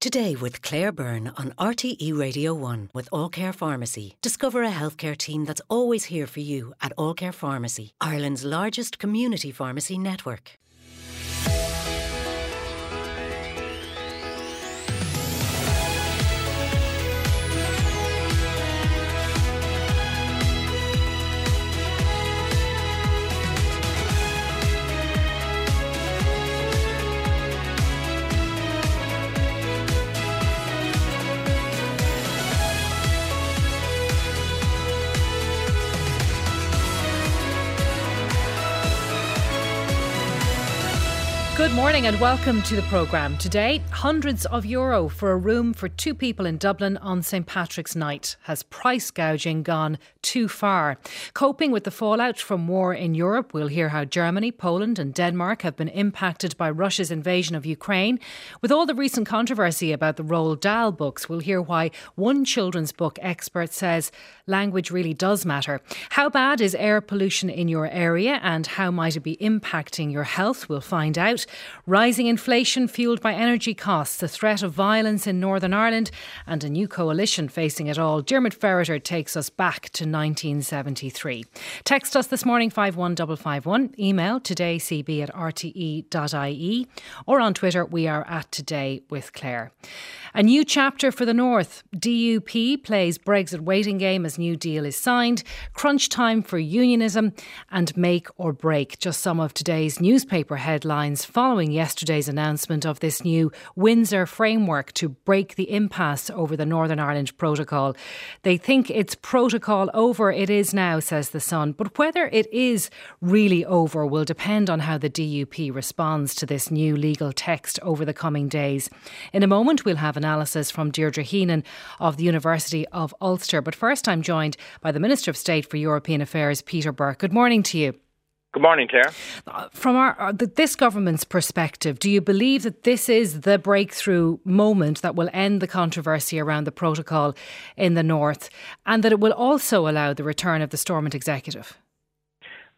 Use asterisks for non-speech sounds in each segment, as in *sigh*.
Today with Claire Byrne on RTE Radio 1 with Allcare Pharmacy. Discover a healthcare team that's always here for you at Allcare Pharmacy, Ireland's largest community pharmacy network. Good morning and welcome to the programme. Today, hundreds of euro for a room for two people in Dublin on St Patrick's night. Has price gouging gone too far? Coping with the fallout from war in Europe, we'll hear how Germany, Poland, and Denmark have been impacted by Russia's invasion of Ukraine. With all the recent controversy about the Roald Dahl books, we'll hear why one children's book expert says language really does matter. How bad is air pollution in your area and how might it be impacting your health? We'll find out. Rising inflation fueled by energy costs, the threat of violence in Northern Ireland, and a new coalition facing it all. Diarmaid Ferriter takes us back to 1973. Text us this morning 51551, email todaycb at rte.ie, or on Twitter we are at Today with Claire. A new chapter for the North. DUP plays Brexit waiting game as new deal is signed. Crunch time for unionism and make or break. Just some of today's newspaper headlines following yesterday's announcement of this new Windsor framework to break the impasse over the Northern Ireland Protocol. They think it's protocol over. It is now, says The Sun. But whether it is really over will depend on how the DUP responds to this new legal text over the coming days. In a moment, we'll have analysis from Deirdre Heenan of the University of Ulster. But first, I'm joined by the Minister of State for European Affairs, Peter Burke. Good morning to you. Good morning, Claire. From our, uh, this government's perspective, do you believe that this is the breakthrough moment that will end the controversy around the protocol in the north, and that it will also allow the return of the Stormont executive?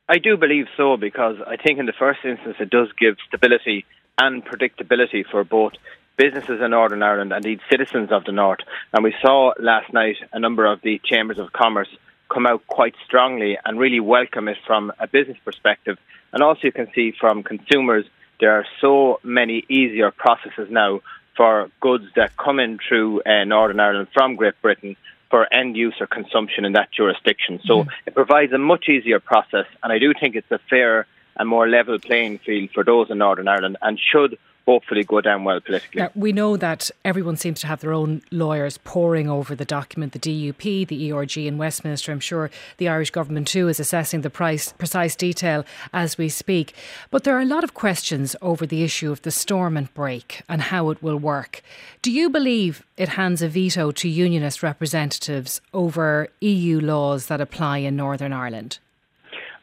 I do believe so because I think, in the first instance, it does give stability and predictability for both businesses in Northern Ireland and indeed citizens of the north. And we saw last night a number of the chambers of commerce come out quite strongly and really welcome it from a business perspective. And also, you can see from consumers, there are so many easier processes now for goods that come in through uh, Northern Ireland from Great Britain for end user consumption in that jurisdiction. So mm. it provides a much easier process, and I do think it's a fair and more level playing field for those in Northern Ireland and should hopefully go down well politically. Now, we know that everyone seems to have their own lawyers poring over the document, the DUP, the ERG in Westminster. I'm sure the Irish government too is assessing the price, precise detail as we speak. But there are a lot of questions over the issue of the Stormont brake and how it will work. Do you believe it hands a veto to unionist representatives over EU laws that apply in Northern Ireland?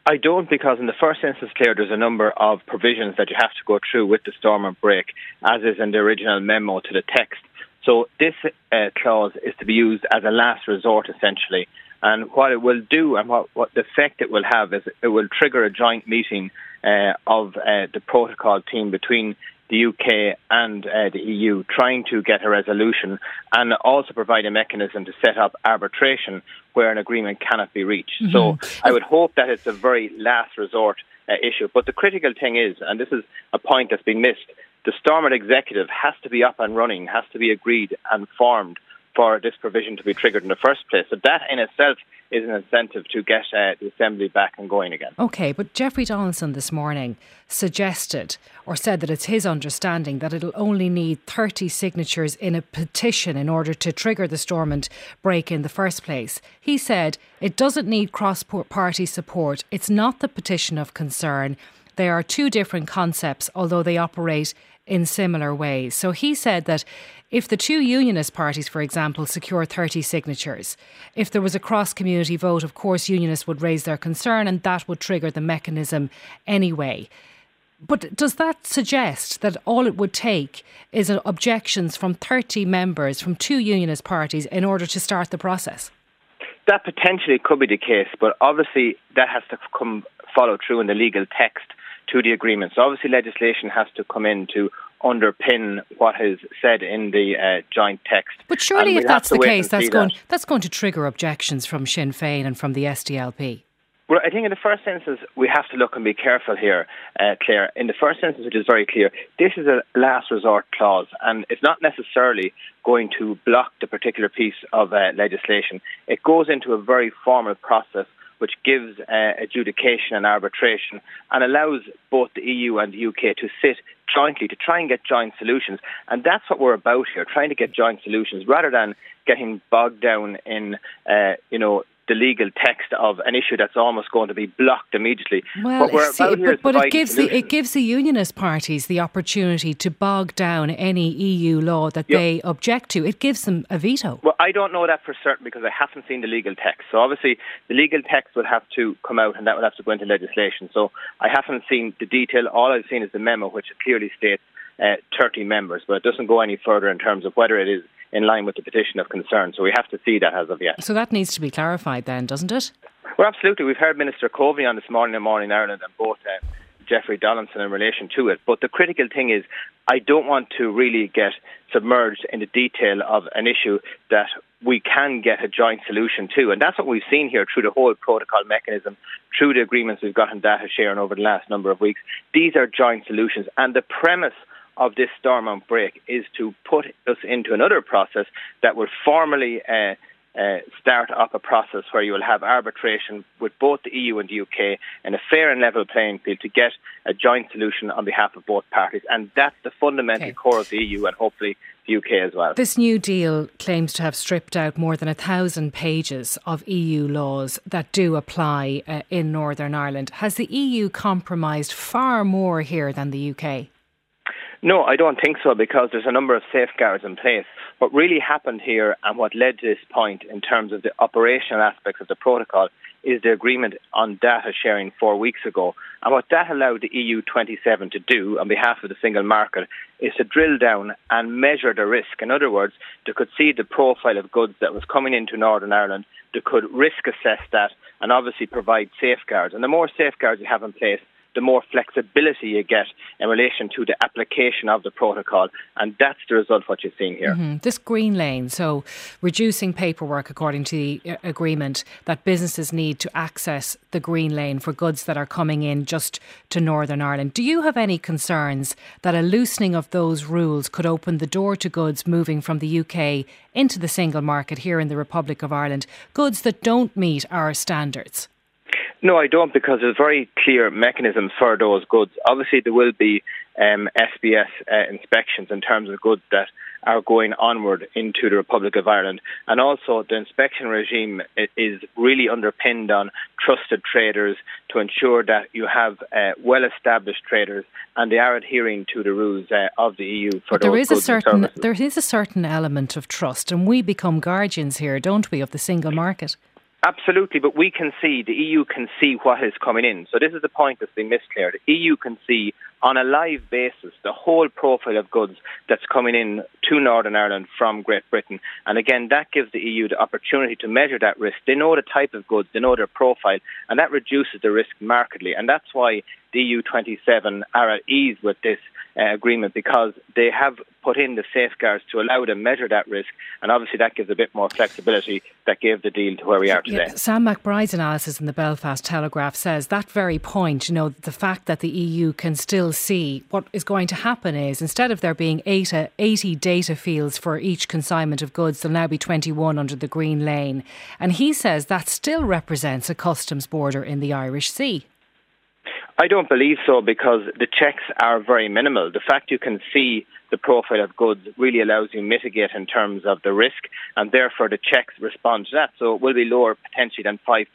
I don't because in the first instance, Claire, there's a number of provisions that you have to go through with the storm Stormont brake, as is in the original memo to the text. So this uh, clause is to be used as a last resort, essentially. And what it will do and what, what the effect it will have is it will trigger a joint meeting uh, of uh, the protocol team between the UK and uh, the EU trying to get a resolution and also provide a mechanism to set up arbitration where an agreement cannot be reached. Mm-hmm. So I would hope that it's a very last resort uh, issue. But the critical thing is, and this is a point that's been missed, the Stormont executive has to be up and running, has to be agreed and formed for this provision to be triggered in the first place. So that in itself is an incentive to get uh, the assembly back and going again. Okay, but Jeffrey Donaldson this morning suggested or said that it's his understanding that it'll only need 30 signatures in a petition in order to trigger the Stormont brake in the first place. He said it doesn't need cross party support. It's not the petition of concern. They are two different concepts, although they operate in similar ways. So he said that if the two unionist parties, for example, secure 30 signatures, if there was a cross community vote, of course, unionists would raise their concern and that would trigger the mechanism anyway. But does that suggest that all it would take is objections from 30 members from two unionist parties in order to start the process? That potentially could be the case, but obviously that has to come follow through in the legal text to the agreement. So obviously legislation has to come in to underpin what is said in the uh, joint text. But surely, if that's the case, that's going that. that's going to trigger objections from Sinn Féin and from the SDLP. Well, I think in the first instance, we have to look and be careful here, uh, Claire. In the first instance, which is very clear, this is a last resort clause, and it's not necessarily going to block the particular piece of uh, legislation. It goes into a very formal process which gives uh, adjudication and arbitration and allows both the EU and the UK to sit jointly to try and get joint solutions. And that's what we're about here, trying to get joint solutions rather than getting bogged down in, uh, you know, the legal text of an issue that's almost going to be blocked immediately. Well, see, but, but it gives the it gives the unionist parties the opportunity to bog down any EU law that yep. they object to. It gives them a veto. Well, I don't know that for certain because I haven't seen the legal text. So obviously, the legal text will have to come out, and that will have to go into legislation. So I haven't seen the detail. All I've seen is the memo, which clearly states uh, 30 members, but it doesn't go any further in terms of whether it is in line with the petition of concern. So we have to see that as of yet. So that needs to be clarified then, doesn't it? Well, absolutely. We've heard Minister Coveney on this morning in Morning Ireland and both uh, Jeffrey Donaldson in relation to it. But the critical thing is, I don't want to really get submerged in the detail of an issue that we can get a joint solution to. And that's what we've seen here through the whole protocol mechanism, through the agreements we've got in data sharing over the last number of weeks. These are joint solutions. And the premise of this Stormont brake is to put us into another process that will formally uh, uh, start up a process where you will have arbitration with both the EU and the UK in a fair and level playing field to get a joint solution on behalf of both parties. And that's the fundamental okay. core of the EU and hopefully the UK as well. This new deal claims to have stripped out more than a thousand pages of EU laws that do apply uh, in Northern Ireland. Has the EU compromised far more here than the UK? No, I don't think so because there's a number of safeguards in place. What really happened here and what led to this point in terms of the operational aspects of the protocol is the agreement on data sharing four weeks ago. And what that allowed the EU 27 to do on behalf of the single market is to drill down and measure the risk. In other words, they could see the profile of goods that was coming into Northern Ireland, they could risk assess that and obviously provide safeguards. And the more safeguards you have in place, the more flexibility you get in relation to the application of the protocol. And that's the result what you're seeing here. Mm-hmm. This green lane, so reducing paperwork according to the uh, agreement that businesses need to access the green lane for goods that are coming in just to Northern Ireland. Do you have any concerns that a loosening of those rules could open the door to goods moving from the UK into the single market here in the Republic of Ireland, goods that don't meet our standards? No, I don't, because there's very clear mechanisms for those goods. Obviously, there will be um, SPS uh, inspections in terms of goods that are going onward into the Republic of Ireland. And also, the inspection regime is really underpinned on trusted traders to ensure that you have uh, well established traders and they are adhering to the rules uh, of the EU for but there is a certain There is a certain element of trust, and we become guardians here, don't we, of the single market? Absolutely, but we can see, the EU can see what is coming in. So this is the point that's been missed here. The EU can see on a live basis the whole profile of goods that's coming in to Northern Ireland from Great Britain. And again, that gives the EU the opportunity to measure that risk. They know the type of goods, they know their profile, and that reduces the risk markedly. And that's why the EU 27 are at ease with this uh, agreement because they have put in the safeguards to allow them to measure that risk, and obviously that gives a bit more flexibility that gave the deal to where we are today. Yeah, Sam McBride's analysis in the Belfast Telegraph says that very point, you know, the fact that the EU can still see what is going to happen is instead of there being 80, 80 data fields for each consignment of goods, there'll now be 21 under the green lane. And he says that still represents a customs border in the Irish Sea. I don't believe so because the checks are very minimal. The fact you can see the profile of goods really allows you mitigate in terms of the risk, and therefore the checks respond to that. So it will be lower potentially than 5%.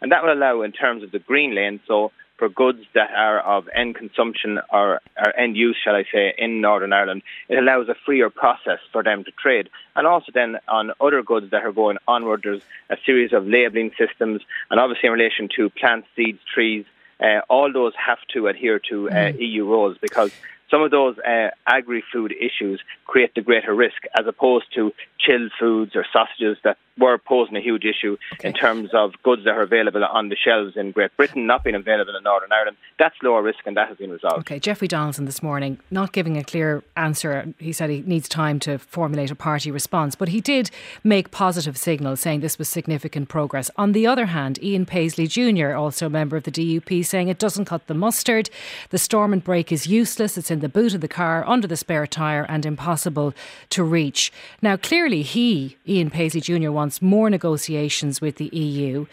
And that will allow, in terms of the green lane, so for goods that are of end consumption or, or, end use, shall I say, in Northern Ireland, it allows a freer process for them to trade. And also then on other goods that are going onward, there's a series of labelling systems, and obviously in relation to plants, seeds, trees, uh, all those have to adhere to uh, mm. EU rules because some of those uh, agri-food issues create the greater risk as opposed to chilled foods or sausages that were posing a huge issue okay. in terms of goods that are available on the shelves in Great Britain not being available in Northern Ireland. That's lower risk and that has been resolved. Okay, Jeffrey Donaldson this morning, not giving a clear answer. He said he needs time to formulate a party response, but he did make positive signals saying this was significant progress. On the other hand, Ian Paisley Jr., also a member of the DUP, saying it doesn't cut the mustard. The Stormont brake is useless. It's in the boot of the car, under the spare tyre, and impossible to reach. Now, clearly, he, Ian Paisley Jr., wants more negotiations with the EU.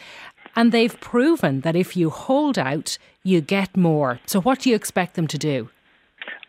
And they've proven that if you hold out, you get more. So, what do you expect them to do?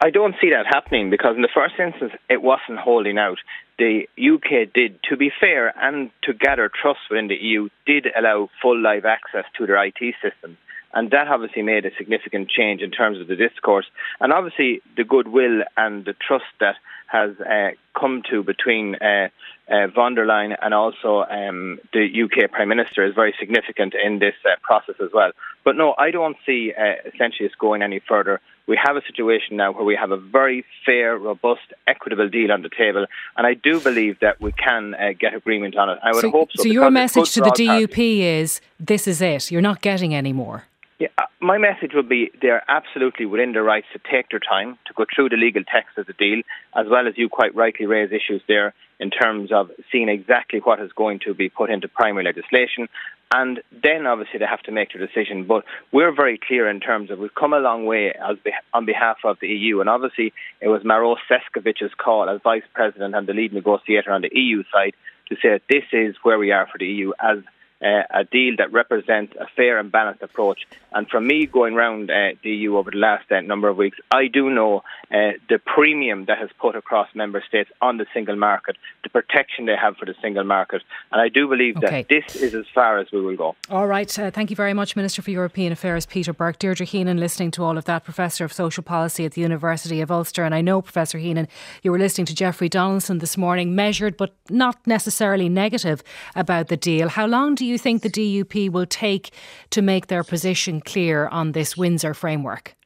I don't see that happening because, in the first instance, it wasn't holding out. The UK did, to be fair and to gather trust within the EU, did allow full live access to their IT systems. And that obviously made a significant change in terms of the discourse. And obviously, the goodwill and the trust that has uh, come to between uh, uh, von der Leyen and also um, the UK Prime Minister is very significant in this uh, process as well. But no, I don't see uh, essentially it's going any further. We have a situation now where we have a very fair, robust, equitable deal on the table, and I do believe that we can uh, get agreement on it. I would so, hope so. So your message to the DUP parties. is: this is it. You're not getting any more. Yeah, uh, my message would be they're absolutely within their rights to take their time to go through the legal text of the deal, as well as you quite rightly raise issues there in terms of seeing exactly what is going to be put into primary legislation. And then obviously they have to make their decision. But we're very clear in terms of we've come a long way as be, on behalf of the EU. And obviously it was Maroš Šefčovič's call as Vice President and the lead negotiator on the EU side to say this is where we are for the EU as uh, a deal that represents a fair and balanced approach. And from me going around uh, the EU over the last uh, number of weeks, I do know uh, the premium that has put across member states on the single market, the protection they have for the single market. And I do believe okay. that this is as far as we will go. All right. Uh, thank you very much, Minister for European Affairs, Peter Burke. Deirdre Heenan, listening to all of that, Professor of Social Policy at the University of Ulster. And I know, Professor Heenan, you were listening to Jeffrey Donaldson this morning, measured but not necessarily negative about the deal. How long do you you think the DUP will take to make their position clear on this Windsor framework?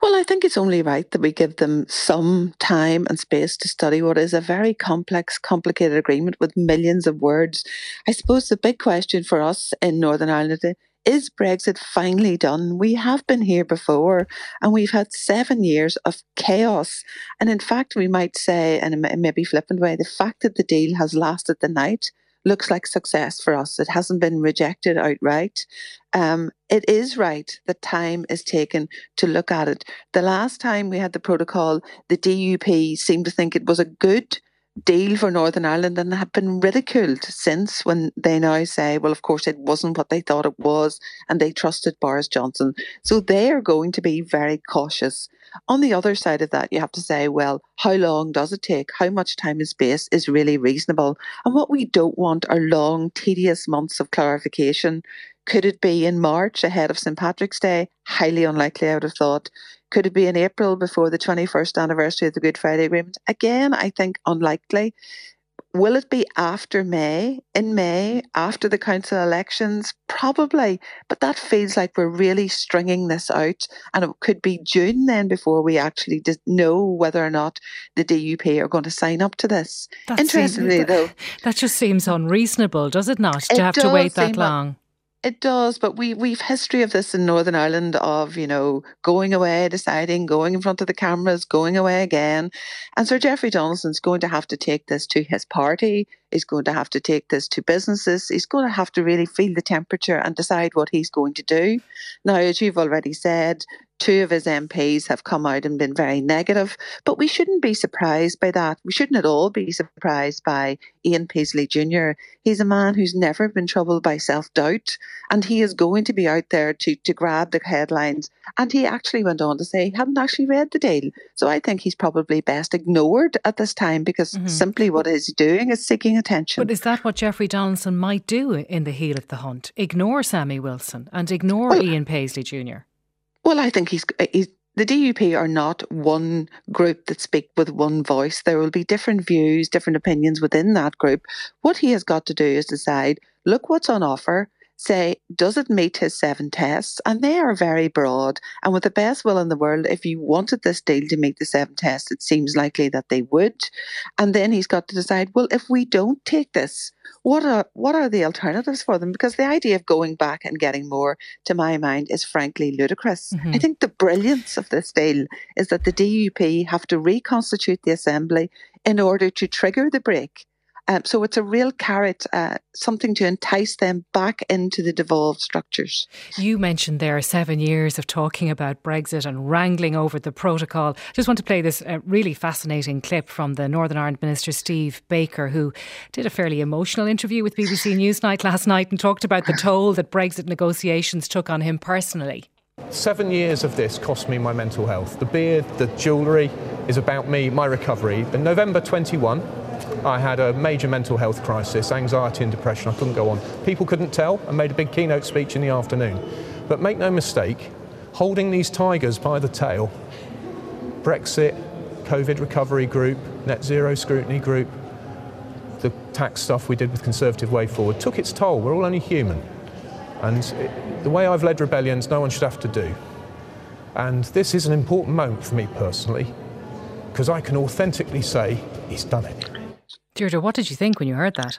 Well, I think it's only right that we give them some time and space to study what is a very complex, complicated agreement with millions of words. I suppose the big question for us in Northern Ireland is Brexit finally done? We have been here before and we've had seven years of chaos. And in fact, we might say, and maybe flippant way, the fact that the deal has lasted the night looks like success for us. It hasn't been rejected outright. Um, it is right that time is taken to look at it. The last time we had the protocol, the DUP seemed to think it was a good deal for Northern Ireland and have been ridiculed since when they now say, well, of course, it wasn't what they thought it was and they trusted Boris Johnson. So they are going to be very cautious. On the other side of that, you have to say, well, how long does it take? How much time and space is really reasonable? And what we don't want are long, tedious months of clarification. Could it be in March ahead of St. Patrick's Day? Highly unlikely, I would have thought. Could it be in April before the 21st anniversary of the Good Friday Agreement? Again, I think unlikely. Will it be after May? In May, after the council elections? Probably. But that feels like we're really stringing this out. And it could be June then before we actually know whether or not the DUP are going to sign up to this. That Interestingly, seems, though. *laughs* That just seems unreasonable, does it not? To have to wait that long. It does, but we we've history of this in Northern Ireland of you know going away, deciding, going in front of the cameras, going away again, and Sir Jeffrey Donaldson's going to have to take this to his party. He's going to have to take this to businesses. He's going to have to really feel the temperature and decide what he's going to do. Now, as you've already said, Two of his MPs have come out and been very negative, but we shouldn't be surprised by that. We shouldn't at all be surprised by Ian Paisley Jr. He's a man who's never been troubled by self doubt, and he is going to be out there to, to grab the headlines. And he actually went on to say he hadn't actually read the deal. So I think he's probably best ignored at this time because mm-hmm. simply what he's doing is seeking attention. But is that what Jeffrey Donaldson might do in the heel of the hunt? Ignore Sammy Wilson and ignore well, Ian Paisley Jr. Well, I think he's, eh, he's the DUP are not one group that speak with one voice. There will be different views, different opinions within that group. What he has got to do is decide look what's on offer. Say, does it meet his seven tests? And they are very broad. And with the best will in the world, if you wanted this deal to meet the seven tests, it seems likely that they would. And then he's got to decide, well, if we don't take this, what are what are the alternatives for them? Because the idea of going back and getting more, to my mind, is frankly ludicrous. Mm-hmm. I think the brilliance of this deal is that the DUP have to reconstitute the assembly in order to trigger the brake um, so it's a real carrot, uh, something to entice them back into the devolved structures. You mentioned there are seven years of talking about Brexit and wrangling over the protocol. Just want to play this uh, really fascinating clip from the Northern Ireland Minister Steve Baker, who did a fairly emotional interview with BBC *laughs* Newsnight last night and talked about the toll that Brexit negotiations took on him personally. Seven years of this cost me my mental health. The beard, the jewellery is about me, my recovery. In November 21, I had a major mental health crisis, anxiety and depression. I couldn't go on. People couldn't tell. I made a big keynote speech in the afternoon. But make no mistake, holding these tigers by the tail, Brexit, COVID recovery group, net zero scrutiny group, the tax stuff we did with Conservative Way Forward took its toll. We're all only human. And it, the way I've led rebellions, no one should have to do. And this is an important moment for me personally, because I can authentically say he's done it. Deirdre, what did you think when you heard that?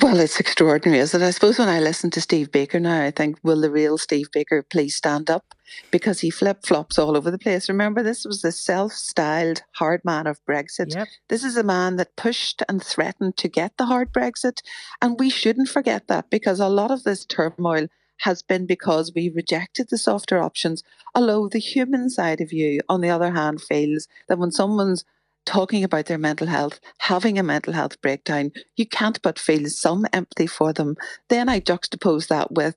Well, it's extraordinary, isn't it? I suppose when I listen to Steve Baker now, I think, will the real Steve Baker please stand up? Because he flip flops all over the place. Remember, this was the self styled hard man of Brexit. Yep. This is a man that pushed and threatened to get the hard Brexit. And we shouldn't forget that because a lot of this turmoil has been because we rejected the softer options. Although the human side of you, on the other hand, feels that when someone's talking about their mental health, having a mental health breakdown, you can't but feel some empathy for them. Then I juxtapose that with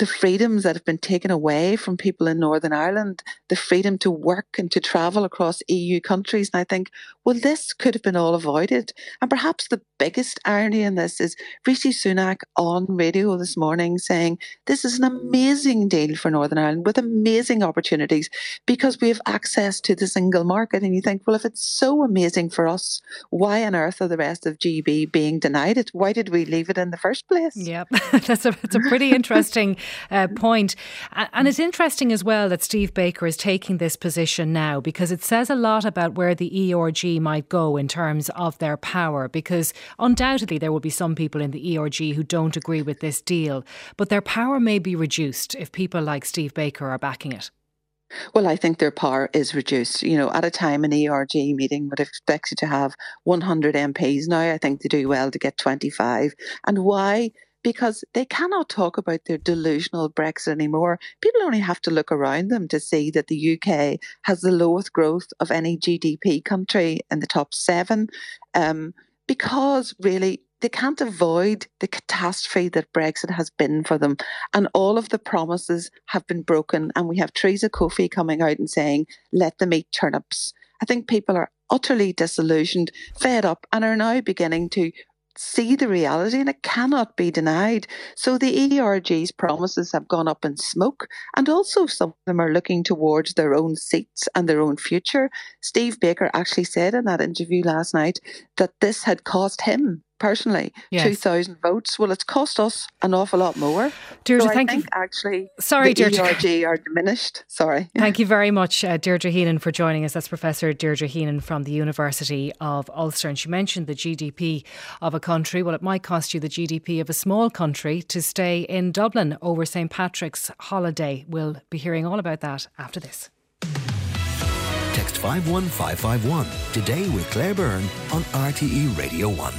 the freedoms that have been taken away from people in Northern Ireland, the freedom to work and to travel across EU countries. And I think, well, this could have been all avoided. And perhaps the biggest irony in this is Rishi Sunak on radio this morning saying this is an amazing deal for Northern Ireland with amazing opportunities because we have access to the single market. And you think, well, if it's so amazing for us, why on earth are the rest of GB being denied it? Why did we leave it in the first place? Yep, *laughs* that's a, that's a pretty interesting uh, point. And it's interesting as well that Steve Baker is taking this position now because it says a lot about where the ERG might go in terms of their power. Because undoubtedly there will be some people in the ERG who don't agree with this deal, but their power may be reduced if people like Steve Baker are backing it. Well, I think their power is reduced. You know, at a time an ERG meeting would expect you to have 100 MPs. Now I think they do well to get 25. And why? Because they cannot talk about their delusional Brexit anymore. People only have to look around them to see that the UK has the lowest growth of any GDP country in the top seven, um, because really they can't avoid the catastrophe that Brexit has been for them. And all of the promises have been broken. And we have Thérèse Coffey coming out and saying, let them eat turnips. I think people are utterly disillusioned, fed up, and are now beginning to see the reality and it cannot be denied. So the ERG's promises have gone up in smoke and also some of them are looking towards their own seats and their own future. Steve Baker actually said in that interview last night that this had cost him personally, yes. 2,000 votes. Well, it's cost us an awful lot more. Deirdre, so I think you. actually Sorry, the Deirdre. ERG are diminished. Sorry. *laughs* Thank you very much, uh, Deirdre Heenan, for joining us. That's Professor Deirdre Heenan from the University of Ulster. And she mentioned the GDP of a country. Well, it might cost you the GDP of a small country to stay in Dublin over St. Patrick's holiday. We'll be hearing all about that after this. Text 51551 today with Claire Byrne on RTE Radio 1.